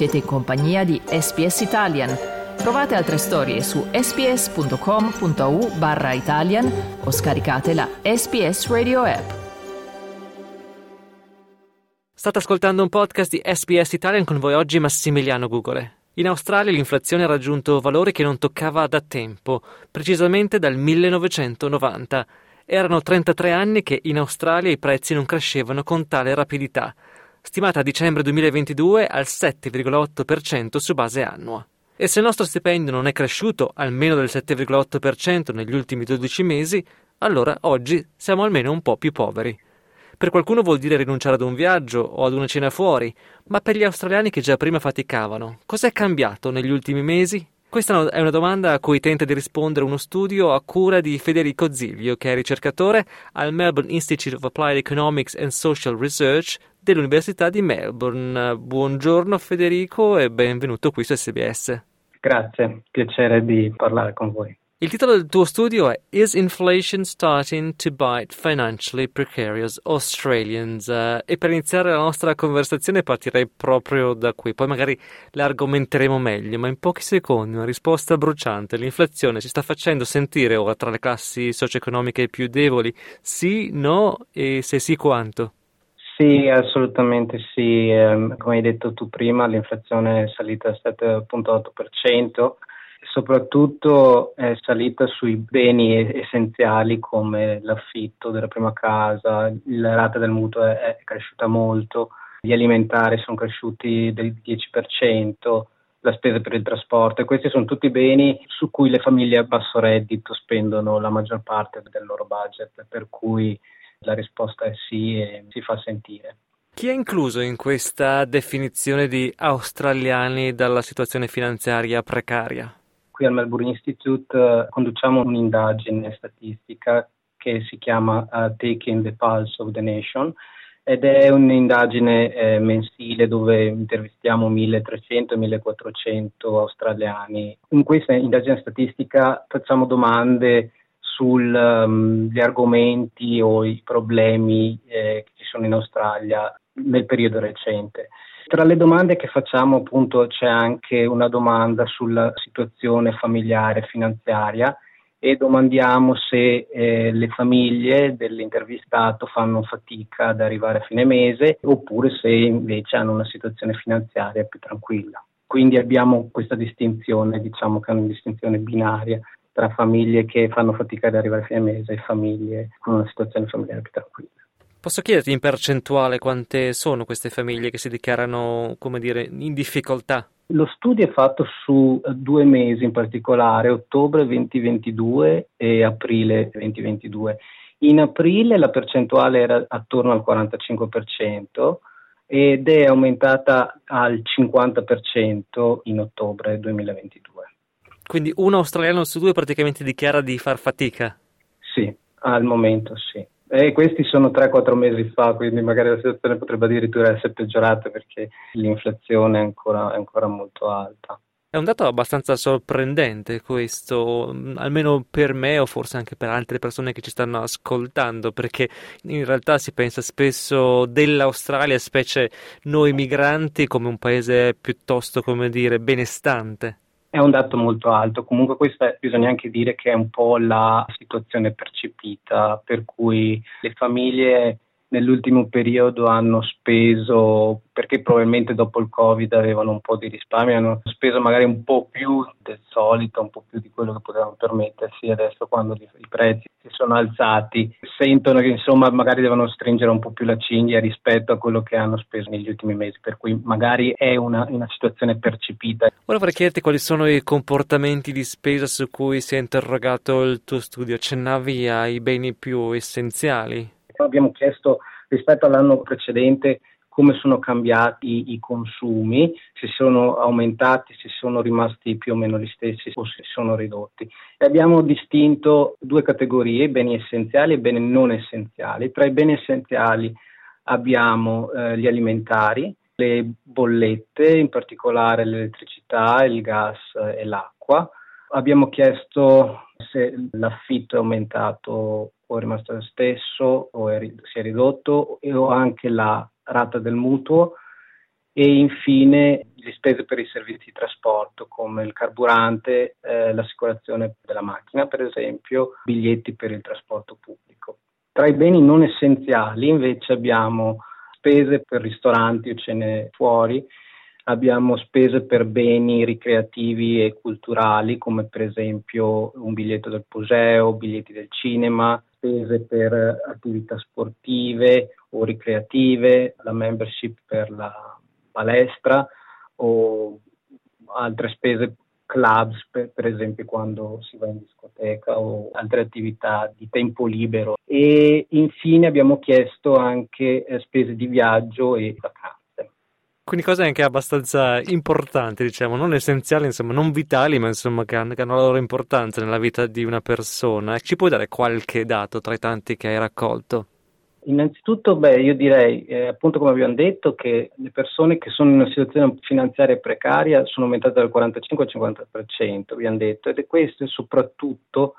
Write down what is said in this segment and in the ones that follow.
Siete in compagnia di SPS Italian. Trovate altre storie su sps.com.au barra Italian o scaricate la SPS Radio app. State ascoltando un podcast di SPS Italian con voi oggi Massimiliano Gugole. In Australia l'inflazione ha raggiunto valori che non toccava da tempo, precisamente dal 1990. Erano 33 anni che in Australia i prezzi non crescevano con tale rapidità, stimata a dicembre 2022 al 7,8% su base annua. E se il nostro stipendio non è cresciuto almeno del 7,8% negli ultimi 12 mesi, allora oggi siamo almeno un po' più poveri. Per qualcuno vuol dire rinunciare ad un viaggio o ad una cena fuori, ma per gli australiani che già prima faticavano, cos'è cambiato negli ultimi mesi? Questa è una domanda a cui tenta di rispondere uno studio a cura di Federico Zivio, che è ricercatore al Melbourne Institute of Applied Economics and Social Research dell'Università di Melbourne. Buongiorno Federico e benvenuto qui su SBS. Grazie, piacere di parlare con voi. Il titolo del tuo studio è Is Inflation Starting to Bite Financially Precarious Australians? Uh, e per iniziare la nostra conversazione partirei proprio da qui, poi magari la argomenteremo meglio, ma in pochi secondi una risposta bruciante. L'inflazione si sta facendo sentire ora tra le classi socio-economiche più deboli? Sì, no e se sì quanto? Sì, assolutamente sì. Eh, come hai detto tu prima, l'inflazione è salita al 7,8% soprattutto è salita sui beni essenziali come l'affitto della prima casa, la rata del mutuo è, è cresciuta molto, gli alimentari sono cresciuti del 10%, la spesa per il trasporto questi sono tutti beni su cui le famiglie a basso reddito spendono la maggior parte del loro budget, per cui la risposta è sì e si fa sentire. Chi è incluso in questa definizione di australiani dalla situazione finanziaria precaria? Qui al Melbourne Institute uh, conduciamo un'indagine statistica che si chiama uh, Taking the Pulse of the Nation ed è un'indagine eh, mensile dove intervistiamo 1300-1400 australiani. In questa indagine statistica facciamo domande sugli um, argomenti o i problemi eh, che ci sono in Australia nel periodo recente. Tra le domande che facciamo appunto c'è anche una domanda sulla situazione familiare e finanziaria e domandiamo se eh, le famiglie dell'intervistato fanno fatica ad arrivare a fine mese oppure se invece hanno una situazione finanziaria più tranquilla. Quindi abbiamo questa distinzione, diciamo che è una distinzione binaria tra famiglie che fanno fatica ad arrivare a fine mese e famiglie con una situazione familiare più tranquilla. Posso chiederti in percentuale quante sono queste famiglie che si dichiarano, come dire, in difficoltà? Lo studio è fatto su eh, due mesi in particolare, ottobre 2022 e aprile 2022. In aprile la percentuale era attorno al 45% ed è aumentata al 50% in ottobre 2022. Quindi un australiano su due praticamente dichiara di far fatica? Sì, al momento sì. E questi sono 3-4 mesi fa, quindi magari la situazione potrebbe addirittura essere peggiorata perché l'inflazione è ancora, è ancora molto alta. È un dato abbastanza sorprendente questo, almeno per me o forse anche per altre persone che ci stanno ascoltando, perché in realtà si pensa spesso dell'Australia, specie noi migranti, come un paese piuttosto, come dire, benestante. È un dato molto alto, comunque questa bisogna anche dire che è un po' la situazione percepita, per cui le famiglie nell'ultimo periodo hanno speso, perché probabilmente dopo il Covid avevano un po' di risparmio, hanno speso magari un po' più del solito, un po' più di quello che potevano permettersi. Adesso quando i prezzi si sono alzati, sentono che insomma magari devono stringere un po' più la cinghia rispetto a quello che hanno speso negli ultimi mesi, per cui magari è una, una situazione percepita. Ora vorrei chiederti quali sono i comportamenti di spesa su cui si è interrogato il tuo studio. Accennavi ai beni più essenziali? Abbiamo chiesto rispetto all'anno precedente come sono cambiati i consumi, se sono aumentati, se sono rimasti più o meno gli stessi o se sono ridotti. E abbiamo distinto due categorie, beni essenziali e beni non essenziali. Tra i beni essenziali abbiamo eh, gli alimentari, le bollette, in particolare l'elettricità, il gas e l'acqua. Abbiamo chiesto se l'affitto è aumentato o è rimasto lo stesso o è, si è ridotto o anche la rata del mutuo e infine le spese per i servizi di trasporto come il carburante, eh, l'assicurazione della macchina per esempio, biglietti per il trasporto pubblico. Tra i beni non essenziali invece abbiamo spese per ristoranti o cene fuori, abbiamo spese per beni ricreativi e culturali come per esempio un biglietto del museo, biglietti del cinema, spese per attività sportive o ricreative, la membership per la palestra o altre spese clubs, per, per, esempio quando si va in discoteca o altre attività di tempo libero. E infine abbiamo chiesto anche eh, spese di viaggio e vacanze. Quindi cose anche abbastanza importanti, diciamo, non essenziali, insomma, non vitali, ma insomma che hanno, che hanno la loro importanza nella vita di una persona. Ci puoi dare qualche dato tra i tanti che hai raccolto? Innanzitutto, beh, io direi, eh, appunto come abbiamo detto, che le persone che sono in una situazione finanziaria precaria sono aumentate dal 45 al 50%, abbiamo detto, ed è questo soprattutto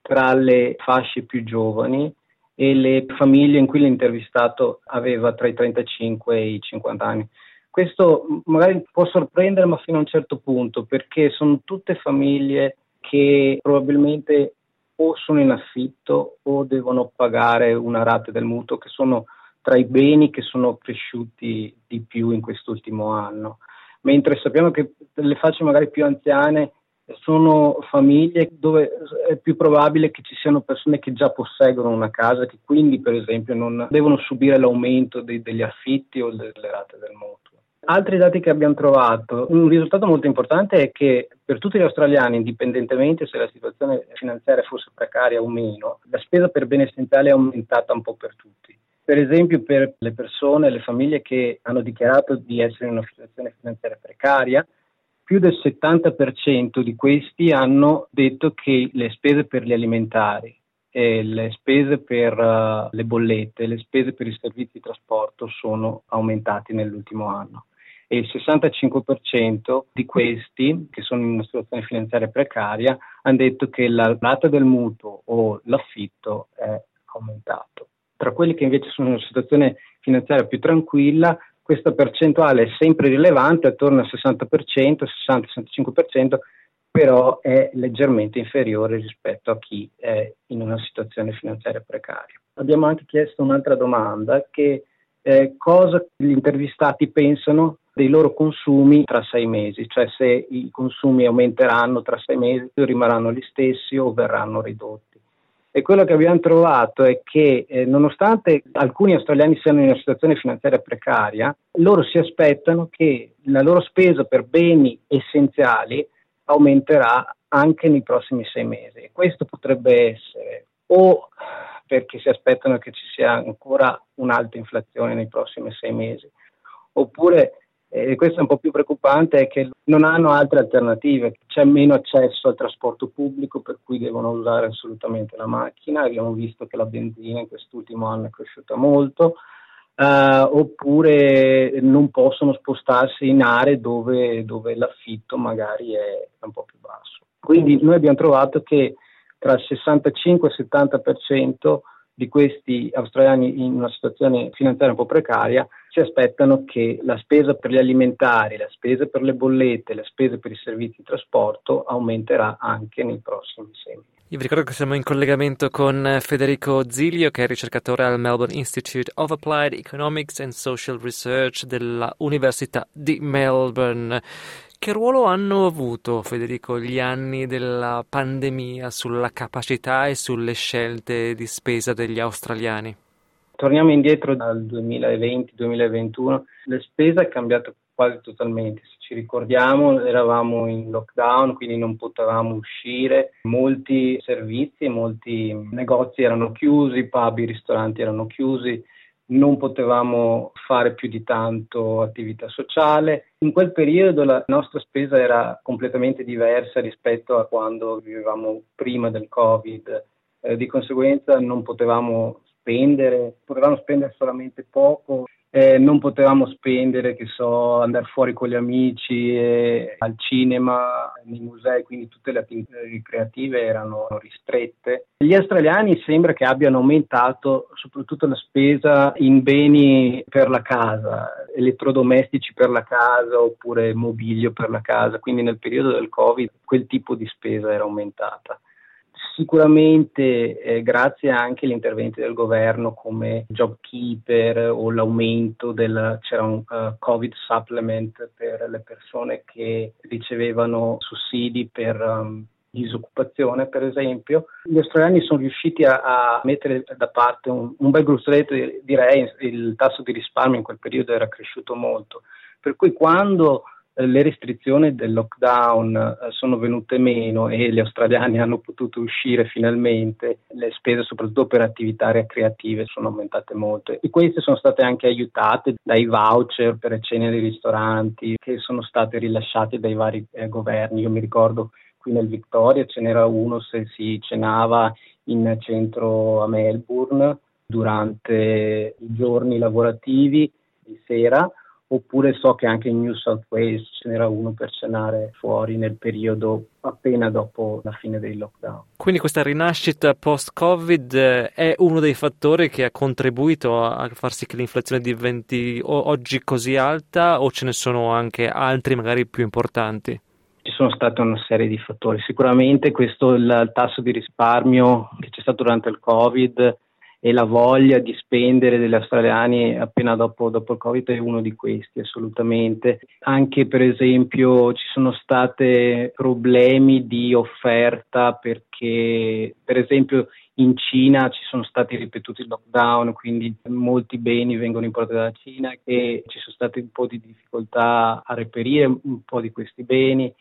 tra le fasce più giovani e le famiglie in cui l'intervistato aveva tra i 35 e i 50 anni. Questo magari può sorprendere, ma fino a un certo punto, perché sono tutte famiglie che probabilmente o sono in affitto o devono pagare una rata del mutuo che sono tra i beni che sono cresciuti di più in quest'ultimo anno. Mentre sappiamo che le fasce magari più anziane sono famiglie dove è più probabile che ci siano persone che già posseggono una casa, che quindi per esempio non devono subire l'aumento dei, degli affitti o delle rate del mutuo. Altri dati che abbiamo trovato, un risultato molto importante è che per tutti gli australiani, indipendentemente se la situazione finanziaria fosse precaria o meno, la spesa per beni essenziali è aumentata un po' per tutti. Per esempio per le persone, le famiglie che hanno dichiarato di essere in una situazione finanziaria precaria, più del 70% di questi hanno detto che le spese per gli alimentari, le spese per uh, le bollette, le spese per i servizi di trasporto sono aumentate nell'ultimo anno e il 65% di questi, che sono in una situazione finanziaria precaria, hanno detto che la rata del mutuo o l'affitto è aumentato. Tra quelli che invece sono in una situazione finanziaria più tranquilla, questa percentuale è sempre rilevante, attorno al 60%, 60-65%, però è leggermente inferiore rispetto a chi è in una situazione finanziaria precaria. Abbiamo anche chiesto un'altra domanda che è cosa gli intervistati pensano dei loro consumi tra sei mesi, cioè se i consumi aumenteranno tra sei mesi rimarranno gli stessi o verranno ridotti. E quello che abbiamo trovato è che eh, nonostante alcuni australiani siano in una situazione finanziaria precaria, loro si aspettano che la loro spesa per beni essenziali aumenterà anche nei prossimi sei mesi. Questo potrebbe essere o perché si aspettano che ci sia ancora un'alta inflazione nei prossimi sei mesi, oppure e questo è un po' più preoccupante, è che non hanno altre alternative, c'è meno accesso al trasporto pubblico per cui devono usare assolutamente la macchina, abbiamo visto che la benzina in quest'ultimo anno è cresciuta molto, eh, oppure non possono spostarsi in aree dove, dove l'affitto magari è un po' più basso. Quindi noi abbiamo trovato che tra il 65 e il 70% di questi australiani in una situazione finanziaria un po' precaria si aspettano che la spesa per gli alimentari, la spesa per le bollette, la spesa per i servizi di trasporto aumenterà anche nei prossimi sei mesi. Io vi ricordo che siamo in collegamento con Federico Zilio, che è ricercatore al Melbourne Institute of Applied Economics and Social Research della Università di Melbourne. Che ruolo hanno avuto, Federico, gli anni della pandemia sulla capacità e sulle scelte di spesa degli australiani? Torniamo indietro dal 2020-2021, la spesa è cambiata quasi totalmente. Se ci ricordiamo, eravamo in lockdown, quindi non potevamo uscire, molti servizi, molti negozi erano chiusi, pub, ristoranti erano chiusi, non potevamo fare più di tanto attività sociale. In quel periodo la nostra spesa era completamente diversa rispetto a quando vivevamo prima del Covid, eh, di conseguenza non potevamo spendere, potevamo spendere solamente poco eh, non potevamo spendere, che so, andare fuori con gli amici, eh, al cinema, nei musei, quindi tutte le attività ricreative erano ristrette. Gli australiani sembra che abbiano aumentato soprattutto la spesa in beni per la casa, elettrodomestici per la casa oppure mobilio per la casa, quindi nel periodo del Covid quel tipo di spesa era aumentata. Sicuramente eh, grazie anche agli interventi del governo come JobKeeper o l'aumento del c'era un uh, Covid supplement per le persone che ricevevano sussidi per um, disoccupazione, per esempio, gli australiani sono riusciti a, a mettere da parte un, un bel gruzzoletto, direi, il tasso di risparmio in quel periodo era cresciuto molto. Per cui quando le restrizioni del lockdown eh, sono venute meno e gli australiani hanno potuto uscire finalmente, le spese soprattutto per attività ricreative sono aumentate molto. E queste sono state anche aiutate dai voucher per cene nei ristoranti che sono state rilasciati dai vari eh, governi. Io mi ricordo qui nel Victoria ce n'era uno se si cenava in centro a Melbourne durante i giorni lavorativi di sera oppure so che anche in New South Wales ce n'era uno per cenare fuori nel periodo appena dopo la fine dei lockdown. Quindi questa rinascita post-Covid eh, è uno dei fattori che ha contribuito a far sì che l'inflazione diventi oggi così alta o ce ne sono anche altri magari più importanti? Ci sono state una serie di fattori, sicuramente questo il tasso di risparmio che c'è stato durante il Covid e la voglia di spendere degli australiani appena dopo, dopo, il Covid è uno di questi assolutamente. Anche per esempio ci sono stati problemi di offerta perché per esempio in Cina ci sono stati ripetuti lockdown, quindi molti beni vengono importati dalla Cina e ci sono state un po' di difficoltà a reperire un po' di questi beni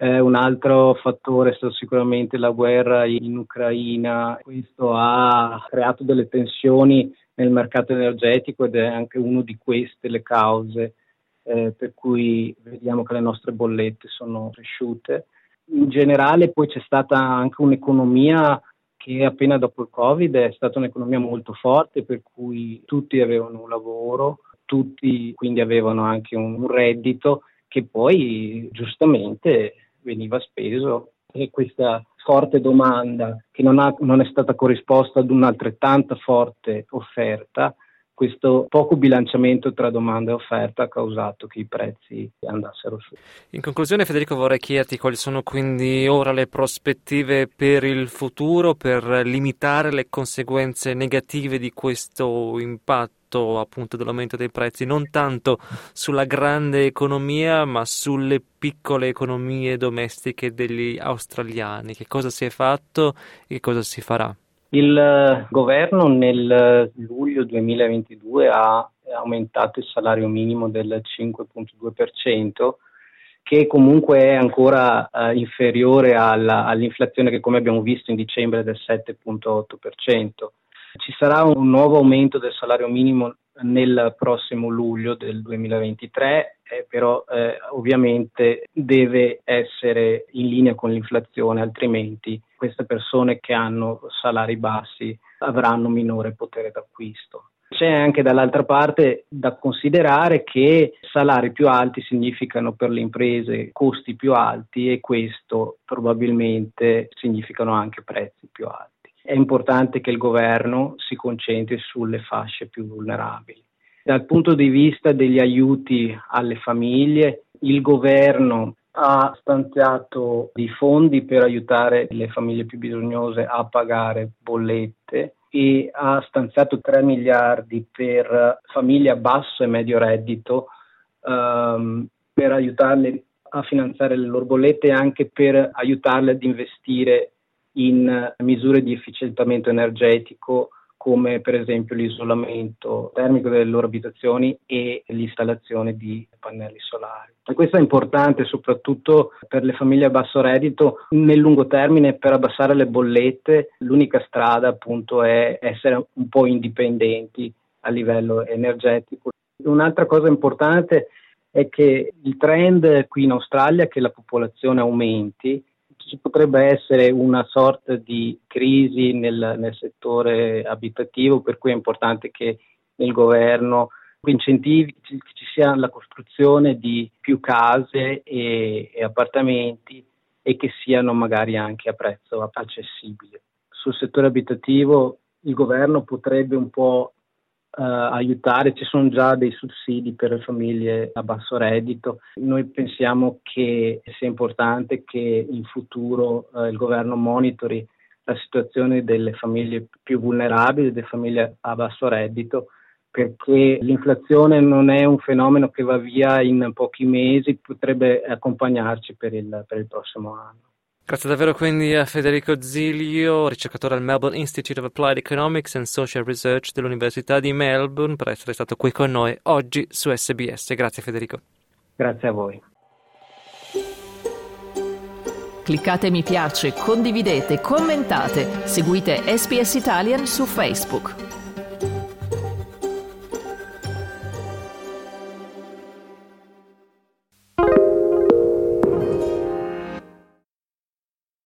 eh, un altro fattore è stato sicuramente la guerra in Ucraina, questo ha creato delle tensioni nel mercato energetico ed è anche una di queste le cause eh, per cui vediamo che le nostre bollette sono cresciute. In generale poi c'è stata anche un'economia che appena dopo il Covid è stata un'economia molto forte per cui tutti avevano un lavoro, tutti quindi avevano anche un reddito che poi giustamente veniva speso e questa forte domanda che non, ha, non è stata corrisposta ad un'altrettanta forte offerta, questo poco bilanciamento tra domanda e offerta ha causato che i prezzi andassero su. In conclusione, Federico, vorrei chiederti quali sono quindi ora le prospettive per il futuro per limitare le conseguenze negative di questo impatto effetto appunto dell'aumento dei prezzi non tanto sulla grande economia ma sulle piccole economie domestiche degli australiani. Che cosa si è fatto e che cosa si farà? Il eh, governo nel luglio 2022 ha aumentato il salario minimo del 5.2% che comunque è ancora uh, inferiore alla, all'inflazione che come abbiamo visto in dicembre è del 7.8%. Ci sarà un nuovo aumento del salario minimo nel prossimo luglio del 2023, eh, però eh, ovviamente deve essere in linea con l'inflazione, altrimenti queste persone che hanno salari bassi avranno minore potere d'acquisto. C'è anche dall'altra parte da considerare che salari più alti significano per le imprese costi più alti e questo probabilmente significano anche prezzi più alti è importante che il governo si concentri sulle fasce più vulnerabili. Dal punto di vista degli aiuti alle famiglie, il governo ha stanziato dei fondi per aiutare le famiglie più bisognose a pagare bollette e ha stanziato 3 miliardi per famiglie a basso e medio reddito um, per aiutarle a finanziare le loro bollette e anche per aiutarle ad investire in misure di efficientamento energetico come per esempio l'isolamento termico delle loro abitazioni e l'installazione di pannelli solari. E questo è importante soprattutto per le famiglie a basso reddito. Nel lungo termine per abbassare le bollette l'unica strada appunto è essere un po' indipendenti a livello energetico. Un'altra cosa importante è che il trend qui in Australia è che la popolazione aumenti ci potrebbe essere una sorta di crisi nel, nel settore abitativo, per cui è importante che il governo incentivi che ci sia la costruzione di più case e, e appartamenti e che siano magari anche a prezzo accessibile. Sul settore abitativo il governo potrebbe un po' Uh, aiutare, ci sono già dei sussidi per le famiglie a basso reddito. Noi pensiamo che sia importante che in futuro uh, il governo monitori la situazione delle famiglie più vulnerabili, delle famiglie a basso reddito, perché l'inflazione non è un fenomeno che va via in pochi mesi, potrebbe accompagnarci per il, per il prossimo anno. Grazie davvero quindi a Federico Zilio, ricercatore al Melbourne Institute of Applied Economics and Social Research dell'Università di Melbourne, per essere stato qui con noi oggi su SBS. Grazie Federico. Grazie a voi. Cliccate mi piace, condividete, commentate, seguite SBS Italian su Facebook.